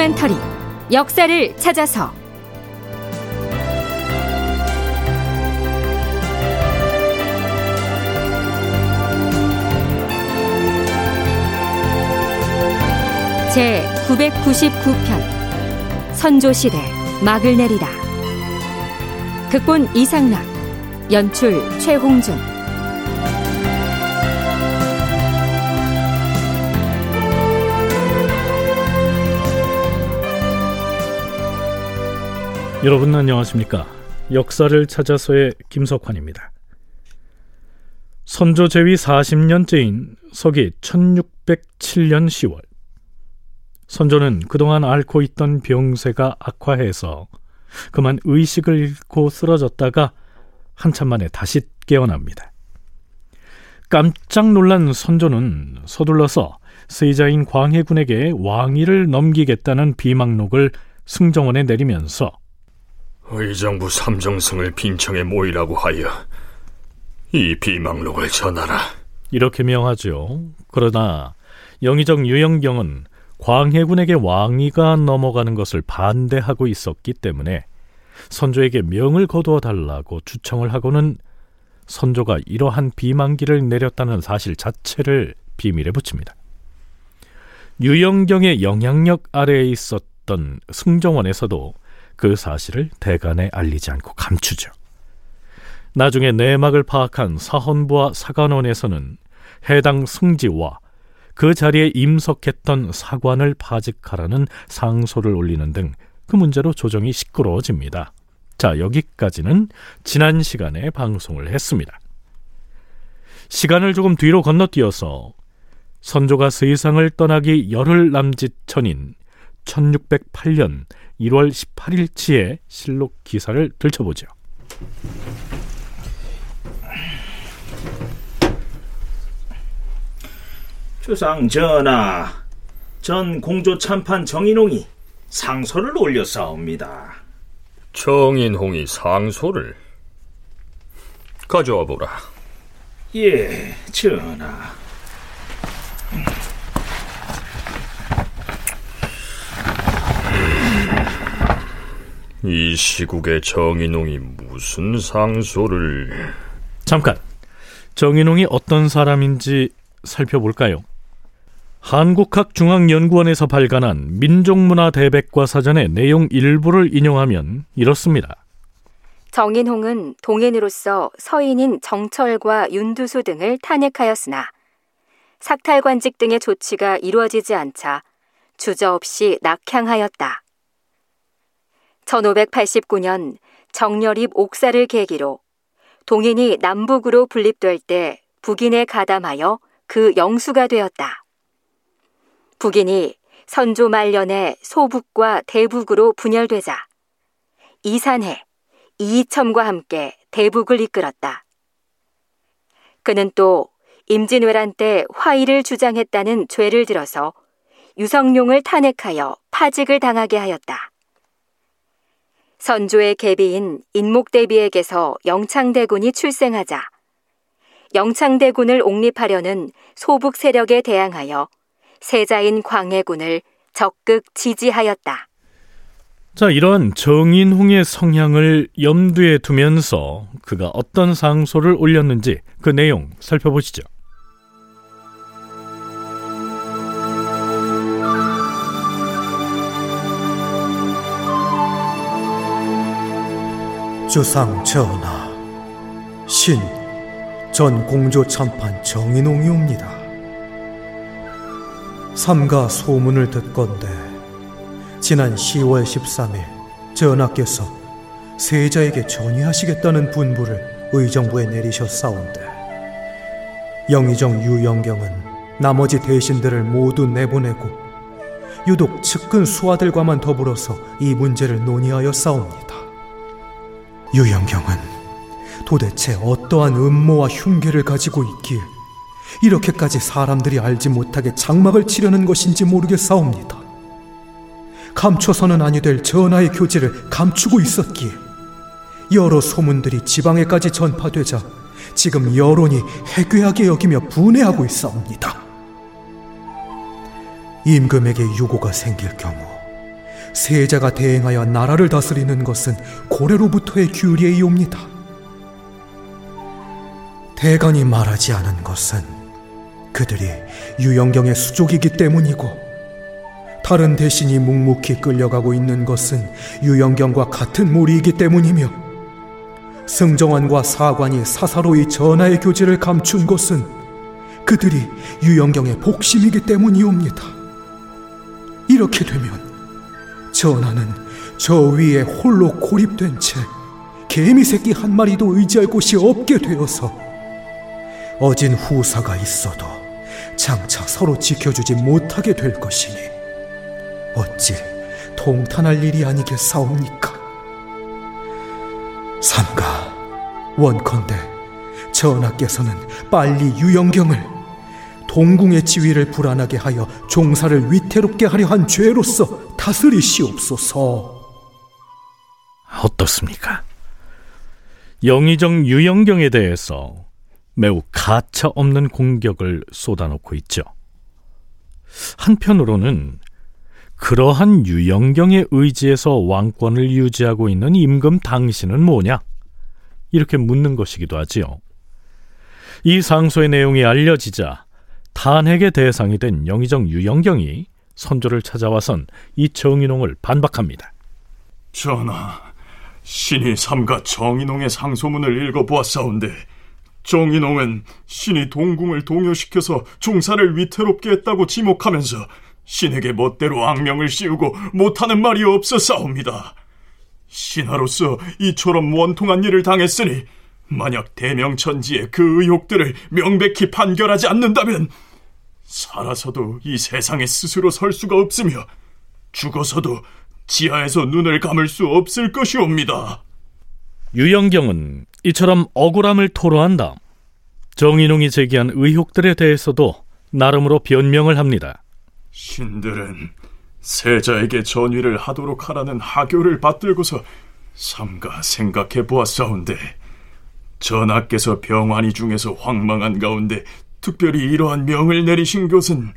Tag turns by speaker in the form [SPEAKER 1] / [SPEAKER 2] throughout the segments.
[SPEAKER 1] 다큐멘터리 역사를 찾아서. 제 999편 선조시대 막을 내리다 극본 이상락 연출 최홍준
[SPEAKER 2] 여러분 안녕하십니까? 역사를 찾아서의 김석환입니다. 선조 제위 40년째인 서기 1607년 10월 선조는 그동안 앓고 있던 병세가 악화해서 그만 의식을 잃고 쓰러졌다가 한참 만에 다시 깨어납니다. 깜짝 놀란 선조는 서둘러서 세자인 광해군에게 왕위를 넘기겠다는 비망록을 승정원에 내리면서
[SPEAKER 3] 의정부 삼정승을 빈청에 모이라고 하여 이 비망록을 전하라.
[SPEAKER 2] 이렇게 명하죠. 그러나 영의정 유영경은 광해군에게 왕위가 넘어가는 것을 반대하고 있었기 때문에 선조에게 명을 거두어 달라고 주청을 하고는 선조가 이러한 비망기를 내렸다는 사실 자체를 비밀에 붙입니다. 유영경의 영향력 아래에 있었던 승정원에서도 그 사실을 대간에 알리지 않고 감추죠. 나중에 내막을 파악한 사헌부와 사관원에서는 해당 승지와 그 자리에 임석했던 사관을 파직하라는 상소를 올리는 등 그 문제로 조정이 시끄러워집니다. 자, 여기까지는 지난 시간에 방송을 했습니다. 시간을 조금 뒤로 건너뛰어서 선조가 세상을 떠나기 열흘 남짓 전인 1608년 1월 18일치의 실록 기사를 들춰보죠.
[SPEAKER 4] 주상 전하, 전 공조 참판 정인홍이 상소를 올렸사옵니다.
[SPEAKER 3] 정인홍이 상소를 가져와 보라.
[SPEAKER 4] 예, 전하.
[SPEAKER 3] 이 시국에 정인홍이 무슨 상소를...
[SPEAKER 2] 잠깐, 정인홍이 어떤 사람인지 살펴볼까요? 한국학중앙연구원에서 발간한 민족문화 대백과 사전의 내용 일부를 인용하면 이렇습니다.
[SPEAKER 1] 정인홍은 동인으로서 서인인 정철과 윤두수 등을 탄핵하였으나 삭탈관직 등의 조치가 이루어지지 않자 주저없이 낙향하였다. 1589년 정렬입 옥사를 계기로 동인이 남북으로 분립될 때 북인에 가담하여 그 영수가 되었다. 북인이 선조 말년에 소북과 대북으로 분열되자 이산해, 이이첨과 함께 대북을 이끌었다. 그는 또 임진왜란 때 화의를 주장했다는 죄를 들어서 유성룡을 탄핵하여 파직을 당하게 하였다. 선조의 계비인 인목대비에게서 영창대군이 출생하자 영창대군을 옹립하려는 소북 세력에 대항하여 세자인 광해군을 적극 지지하였다.
[SPEAKER 2] 자, 이런 정인홍의 성향을 염두에 두면서 그가 어떤 상소를 올렸는지 그 내용 살펴보시죠.
[SPEAKER 5] 주상 전하, 신 전 공조 참판 정인홍이옵니다. 삼가 소문을 듣건대 지난 10월 13일 전하께서 세자에게 전위하시겠다는 분부를 의정부에 내리셨사온데 영의정 유영경은 나머지 대신들을 모두 내보내고 유독 측근 수하들과만 더불어서 이 문제를 논의하여 싸웁니다. 유영경은 도대체 어떠한 음모와 흉계를 가지고 있기에 이렇게까지 사람들이 알지 못하게 장막을 치려는 것인지 모르겠사옵니다. 감춰서는 아니 될 전하의 교지를 감추고 있었기에 여러 소문들이 지방에까지 전파되자 지금 여론이 해괴하게 여기며 분해하고 있사옵니다. 임금에게 유고가 생길 경우 세자가 대행하여 나라를 다스리는 것은 고래로부터의 규례이옵니다. 대간이 말하지 않은 것은 그들이 유영경의 수족이기 때문이고 다른 대신이 묵묵히 끌려가고 있는 것은 유영경과 같은 무리이기 때문이며 승정원과 사관이 사사로이 전하의 교제를 감춘 것은 그들이 유영경의 복심이기 때문이옵니다. 이렇게 되면 전하는 저 위에 홀로 고립된 채 개미 새끼 한 마리도 의지할 곳이 없게 되어서 어진 후사가 있어도 장차 서로 지켜주지 못하게 될 것이니 어찌 통탄할 일이 아니겠사옵니까? 삼가 원컨대 전하께서는 빨리 유영경을 동궁의 지위를 불안하게 하여 종사를 위태롭게 하려 한 죄로서 다스리시옵소서.
[SPEAKER 2] 어떻습니까? 영의정 유영경에 대해서 매우 가차 없는 공격을 쏟아놓고 있죠. 한편으로는 그러한 유영경의 의지에서 왕권을 유지하고 있는 임금 당신은 뭐냐? 이렇게 묻는 것이기도 하지요. 이 상소의 내용이 알려지자 탄핵의 대상이 된 영의정 유영경이 선조를 찾아와선 이 정인홍을 반박합니다.
[SPEAKER 3] 전하, 신이 삼가 정인홍의 상소문을 읽어보았사온데 정인홍은 신이 동궁을 동요시켜서 종사를 위태롭게 했다고 지목하면서 신에게 멋대로 악명을 씌우고 못하는 말이 없어싸웁니다. 신하로서 이처럼 원통한 일을 당했으니 만약 대명천지의 그 의혹들을 명백히 판결하지 않는다면 살아서도 이 세상에 스스로 설 수가 없으며 죽어서도 지하에서 눈을 감을 수 없을 것이옵니다.
[SPEAKER 2] 유영경은 이처럼 억울함을 토로한 다음 정인웅이 제기한 의혹들에 대해서도 나름으로 변명을 합니다.
[SPEAKER 3] 신들은 세자에게 전위를 하도록 하라는 하교를 받들고서 삼가 생각해 보았사온데 전하께서 병환이 중에서 황망한 가운데 특별히 이러한 명을 내리신 것은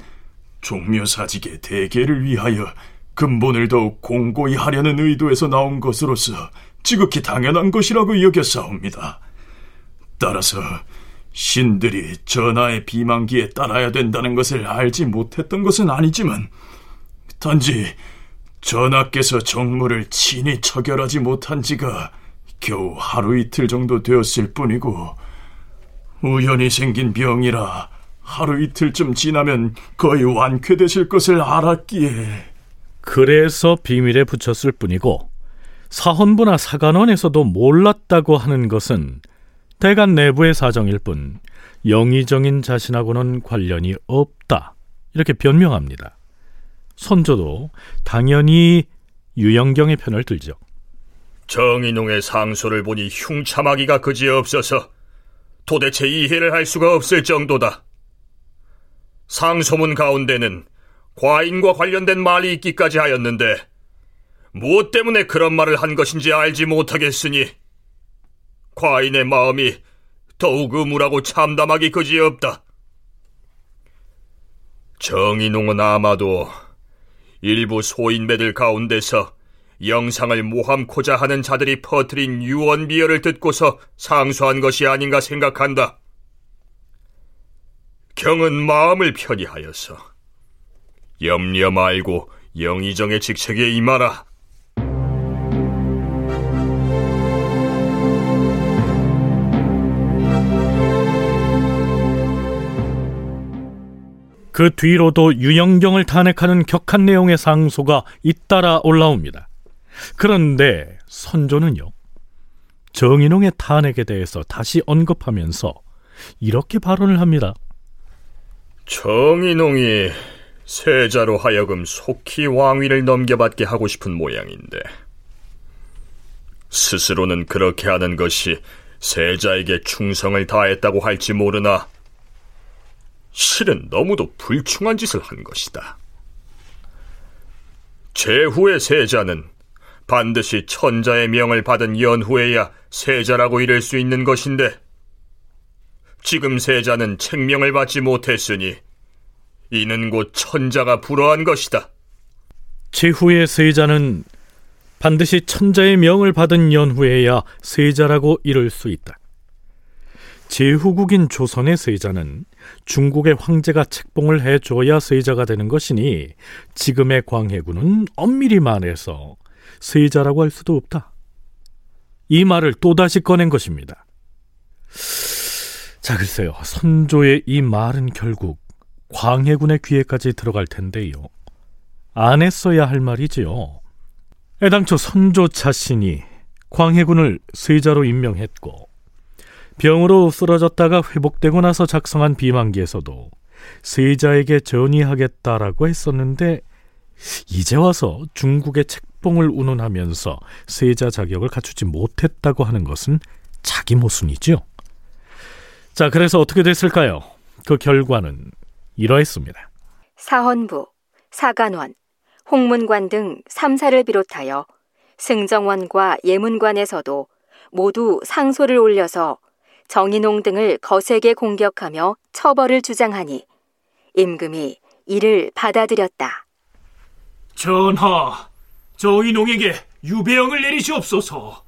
[SPEAKER 3] 종묘사직의 대계를 위하여 근본을 더욱 공고히 하려는 의도에서 나온 것으로서 지극히 당연한 것이라고 여겼사옵니다. 따라서 신들이 전하의 비만기에 따라야 된다는 것을 알지 못했던 것은 아니지만 단지 전하께서 정무를 친히 처결하지 못한 지가 겨우 하루 이틀 정도 되었을 뿐이고 우연히 생긴 병이라 하루 이틀쯤 지나면 거의 완쾌되실 것을 알았기에
[SPEAKER 2] 그래서 비밀에 붙였을 뿐이고 사헌부나 사관원에서도 몰랐다고 하는 것은 대간 내부의 사정일 뿐 영의정인 자신하고는 관련이 없다. 이렇게 변명합니다. 선조도 당연히 유영경의 편을 들죠.
[SPEAKER 3] 정인웅의 상소를 보니 흉참하기가 그지없어서 도대체 이해를 할 수가 없을 정도다. 상소문 가운데는 과인과 관련된 말이 있기까지 하였는데 무엇 때문에 그런 말을 한 것인지 알지 못하겠으니 과인의 마음이 더욱 의무라고 참담하기 그지없다. 정인웅은 아마도 일부 소인배들 가운데서 영상을 모함코자 하는 자들이 퍼뜨린 유언비어를 듣고서 상소한 것이 아닌가 생각한다. 경은 마음을 편히 하여서 염려 말고 영의정의 직책에 임하라.
[SPEAKER 2] 그 뒤로도 유영경을 탄핵하는 격한 내용의 상소가 잇따라 올라옵니다. 그런데 선조는요, 정인홍의 탄핵에 대해서 다시 언급하면서 이렇게 발언을 합니다.
[SPEAKER 3] 정인홍이 세자로 하여금 속히 왕위를 넘겨받게 하고 싶은 모양인데 스스로는 그렇게 하는 것이 세자에게 충성을 다했다고 할지 모르나 실은 너무도 불충한 짓을 한 것이다. 제후의 세자는 반드시 천자의 명을 받은 연후에야 세자라고 이를 수 있는 것인데 지금 세자는 책명을 받지 못했으니 이는 곧 천자가 불허한 것이다.
[SPEAKER 2] 제후의 세자는 반드시 천자의 명을 받은 연후에야 세자라고 이를 수 있다. 제후국인 조선의 세자는 중국의 황제가 책봉을 해줘야 세자가 되는 것이니 지금의 광해군은 엄밀히 말해서 세자라고 할 수도 없다. 이 말을 또다시 꺼낸 것입니다. 자, 글쎄요. 선조의 이 말은 결국 광해군의 귀에까지 들어갈 텐데요. 안 했어야 할 말이지요. 애당초 선조 자신이 광해군을 세자로 임명했고 병으로 쓰러졌다가 회복되고 나서 작성한 비만기에서도 세자에게 전의하겠다라고 했었는데 이제 와서 중국의 책봉을 운운하면서 세자 자격을 갖추지 못했다고 하는 것은 자기 모순이죠. 자, 그래서 어떻게 됐을까요? 그 결과는 이러했습니다.
[SPEAKER 1] 사헌부, 사간원, 홍문관 등 3사를 비롯하여 승정원과 예문관에서도 모두 상소를 올려서 정인홍 등을 거세게 공격하며 처벌을 주장하니 임금이 이를 받아들였다.
[SPEAKER 4] 전하, 정인홍에게 유배형을 내리시옵소서.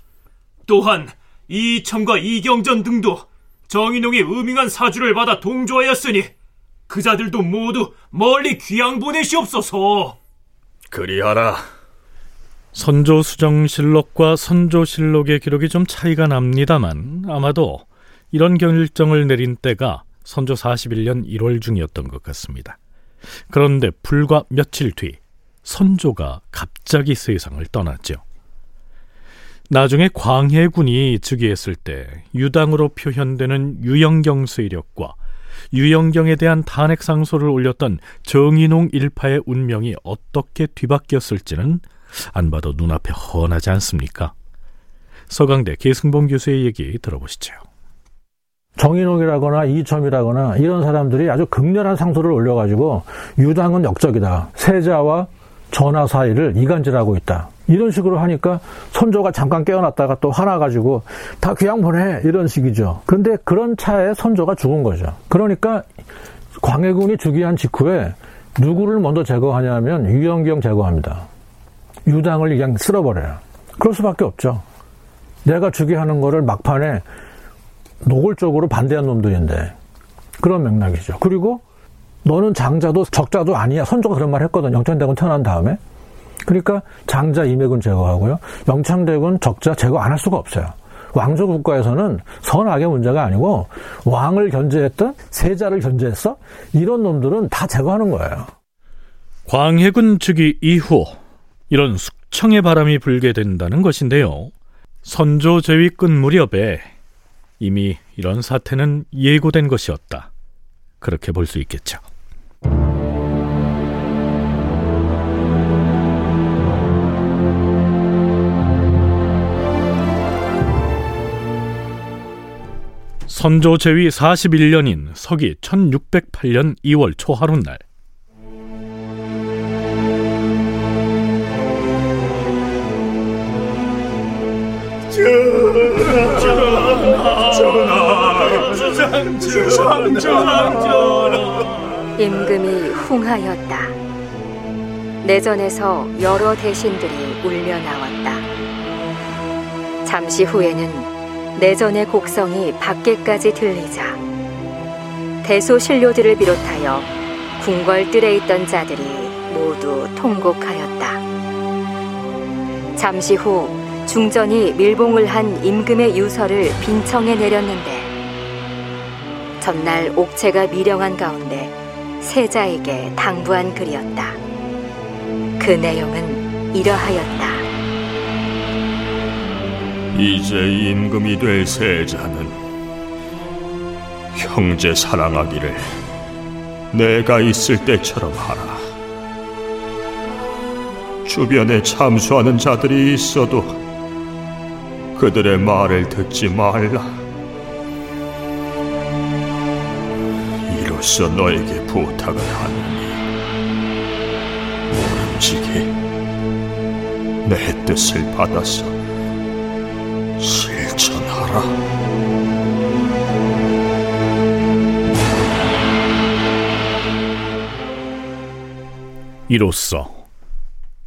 [SPEAKER 4] 또한 이청과 이경전 등도 정인홍의 음흉한 사주를 받아 동조하였으니 그자들도 모두 멀리 귀양 보내시옵소서.
[SPEAKER 3] 그리하라.
[SPEAKER 2] 선조 수정 실록과 선조 실록의 기록이 좀 차이가 납니다만 아마도 이런 결정을 내린 때가 선조 41년 1월 중이었던 것 같습니다. 그런데 불과 며칠 뒤 선조가 갑자기 세상을 떠났죠. 나중에 광해군이 즉위했을 때 유당으로 표현되는 유영경 세력과 유영경에 대한 탄핵 상소를 올렸던 정인홍 일파의 운명이 어떻게 뒤바뀌었을지는 안 봐도 눈앞에 훤하지 않습니까? 서강대 계승봉 교수의 얘기 들어보시죠.
[SPEAKER 6] 정인홍이라거나 이첨이라거나 이런 사람들이 아주 극렬한 상소를 올려가지고 유당은 역적이다. 세자와 전하 사이를 이간질하고 있다. 이런 식으로 하니까 선조가 잠깐 깨어났다가 또 화나가지고 다 귀양 보내 이런 식이죠. 그런데 그런 차에 선조가 죽은 거죠. 그러니까 광해군이 즉위한 직후에 누구를 먼저 제거하냐면 유영경 제거합니다. 유당을 그냥 쓸어버려요. 그럴 수밖에 없죠. 내가 즉위하는 거를 막판에 노골적으로 반대한 놈들인데 그런 맥락이죠. 그리고 너는 장자도 적자도 아니야. 선조가 그런 말 했거든. 영천대군 태어난 다음에. 그러니까 장자 이맥은 제거하고요. 영창대군 적자 제거 안 할 수가 없어요. 왕조 국가에서는 선악의 문제가 아니고 왕을 견제했던 세자를 견제했어? 이런 놈들은 다 제거하는 거예요.
[SPEAKER 2] 광해군 즉위 이후 이런 숙청의 바람이 불게 된다는 것인데요. 선조 제위 끝 무렵에 이미 이런 사태는 예고된 것이었다. 그렇게 볼 수 있겠죠. 선조 제위 41년인 서기 1608년 2월 초하룻날
[SPEAKER 1] 임금이 흉하였다. 내전에서 여러 대신들이 울려 나왔다. 잠시 후에는 내전의 곡성이 밖에까지 들리자 대소 신료들을 비롯하여 궁궐뜰에 있던 자들이 모두 통곡하였다. 잠시 후 중전이 밀봉을 한 임금의 유서를 빈청에 내렸는데 전날 옥체가 미령한 가운데 세자에게 당부한 글이었다. 그 내용은 이러하였다.
[SPEAKER 3] 이제 임금이 될 세자는 형제 사랑하기를 내가 있을 때처럼 하라. 주변에 참수하는 자들이 있어도 그들의 말을 듣지 말라. 이로써 너에게 부탁을 하노니 오른지기 내 뜻을 받아서 실천하라.
[SPEAKER 2] 이로써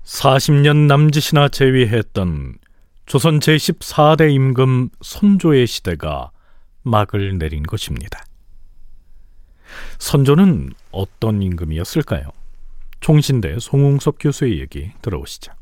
[SPEAKER 2] 40년 남짓이나 재위했던 조선 제14대 임금 선조의 시대가 막을 내린 것입니다. 선조는 어떤 임금이었을까요? 총신대 송웅섭 교수의 얘기 들어오시죠.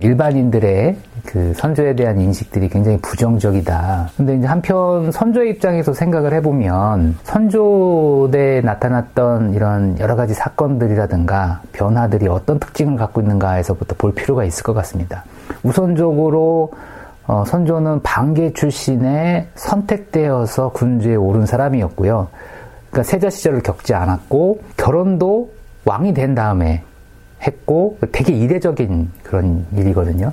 [SPEAKER 7] 일반인들의 그 선조에 대한 인식들이 굉장히 부정적이다. 근데 이제 한편 선조의 입장에서 생각을 해보면 선조 때 나타났던 이런 여러 가지 사건들이라든가 변화들이 어떤 특징을 갖고 있는가에서부터 볼 필요가 있을 것 같습니다. 우선적으로 어, 선조는 방계 출신에 선택되어서 군주에 오른 사람이었고요. 그러니까 세자 시절을 겪지 않았고 결혼도 왕이 된 다음에 했고 되게 이례적인 그런 일이거든요.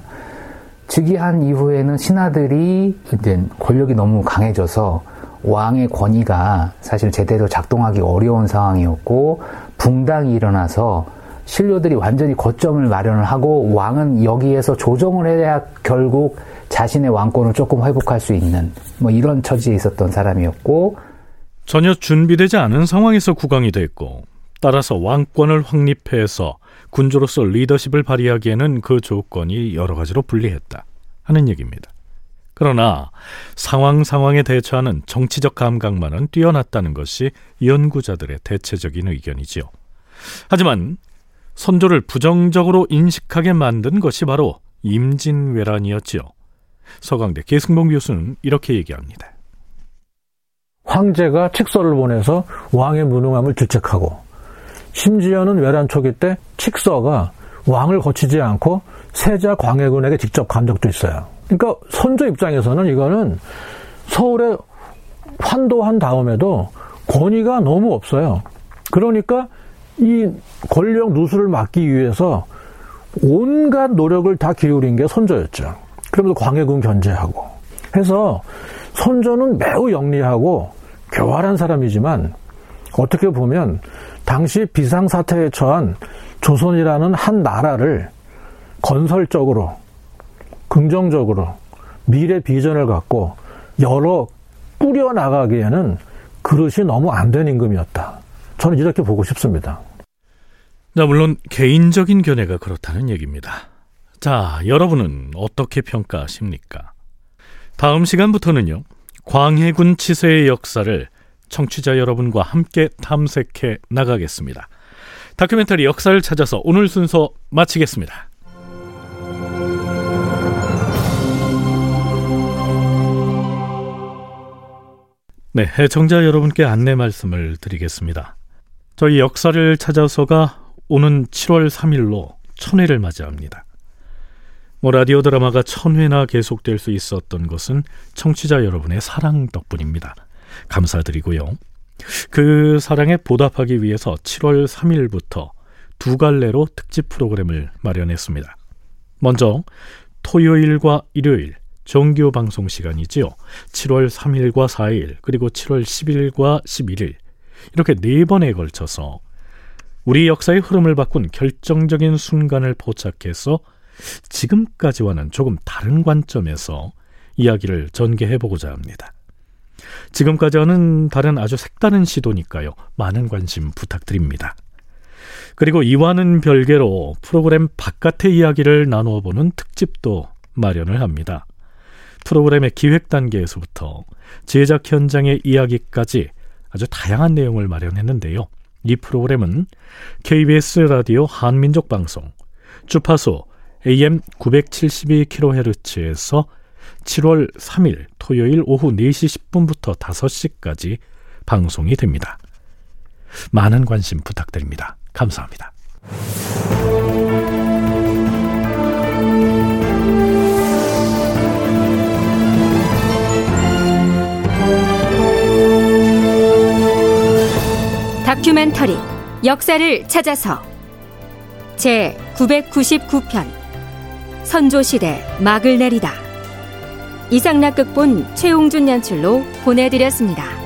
[SPEAKER 7] 즉위한 이후에는 신하들이 이제 권력이 너무 강해져서 왕의 권위가 사실 제대로 작동하기 어려운 상황이었고 붕당이 일어나서 신료들이 완전히 거점을 마련을 하고 왕은 여기에서 조정을 해야 결국 자신의 왕권을 조금 회복할 수 있는 뭐 이런 처지에 있었던 사람이었고
[SPEAKER 2] 전혀 준비되지 않은 상황에서 국왕이 됐고 따라서 왕권을 확립해서 군주로서 리더십을 발휘하기에는 그 조건이 여러 가지로 불리했다 하는 얘기입니다. 그러나 상황 상황에 대처하는 정치적 감각만은 뛰어났다는 것이 연구자들의 대체적인 의견이지요. 하지만 선조를 부정적으로 인식하게 만든 것이 바로 임진왜란이었지요. 서강대 계승봉 교수는 이렇게 얘기합니다.
[SPEAKER 6] 황제가 칙서를 보내서 왕의 무능함을 질책하고 심지어는 외란 초기 때 칙서가 왕을 거치지 않고 세자 광해군에게 직접 간 적도 있어요. 그러니까 선조 입장에서는 이거는 서울에 환도한 다음에도 권위가 너무 없어요. 그러니까 이 권력 누수를 막기 위해서 온갖 노력을 다 기울인 게 선조였죠. 그러면서 광해군 견제하고 해서 선조는 매우 영리하고 교활한 사람이지만 어떻게 보면 당시 비상사태에 처한 조선이라는 한 나라를 건설적으로, 긍정적으로 미래 비전을 갖고 여러 꾸려나가기에는 그릇이 너무 안 된 임금이었다. 저는 이렇게 보고 싶습니다.
[SPEAKER 2] 자, 물론 개인적인 견해가 그렇다는 얘기입니다. 자, 여러분은 어떻게 평가하십니까? 다음 시간부터는요, 광해군 치세의 역사를 청취자 여러분과 함께 탐색해 나가겠습니다. 다큐멘터리 역사를 찾아서 오늘 순서 마치겠습니다. 네, 해청자 여러분께 안내 말씀을 드리겠습니다. 저희 역사를 찾아서가 오는 7월 3일로 천회를 맞이합니다. 뭐 라디오 드라마가 천회나 계속될 수 있었던 것은 청취자 여러분의 사랑 덕분입니다. 감사드리고요. 그 사랑에 보답하기 위해서 7월 3일부터 두 갈래로 특집 프로그램을 마련했습니다. 먼저 토요일과 일요일 정규 방송 시간이지요. 7월 3일과 4일 그리고 7월 10일과 11일 이렇게 네 번에 걸쳐서 우리 역사의 흐름을 바꾼 결정적인 순간을 포착해서 지금까지와는 조금 다른 관점에서 이야기를 전개해 보고자 합니다. 지금까지와는 다른 아주 색다른 시도니까요. 많은 관심 부탁드립니다. 그리고 이와는 별개로 프로그램 바깥의 이야기를 나누어 보는 특집도 마련을 합니다. 프로그램의 기획 단계에서부터 제작 현장의 이야기까지 아주 다양한 내용을 마련했는데요. 이 프로그램은 KBS 라디오 한민족 방송 주파수 AM 972kHz에서 7월 3일 토요일 오후 4시 10분부터 5시까지 방송이 됩니다. 많은 관심 부탁드립니다. 감사합니다.
[SPEAKER 1] 다큐멘터리 역사를 찾아서 제 999편 선조시대 막을 내리다 이상락 극본 최웅준 연출로 보내드렸습니다.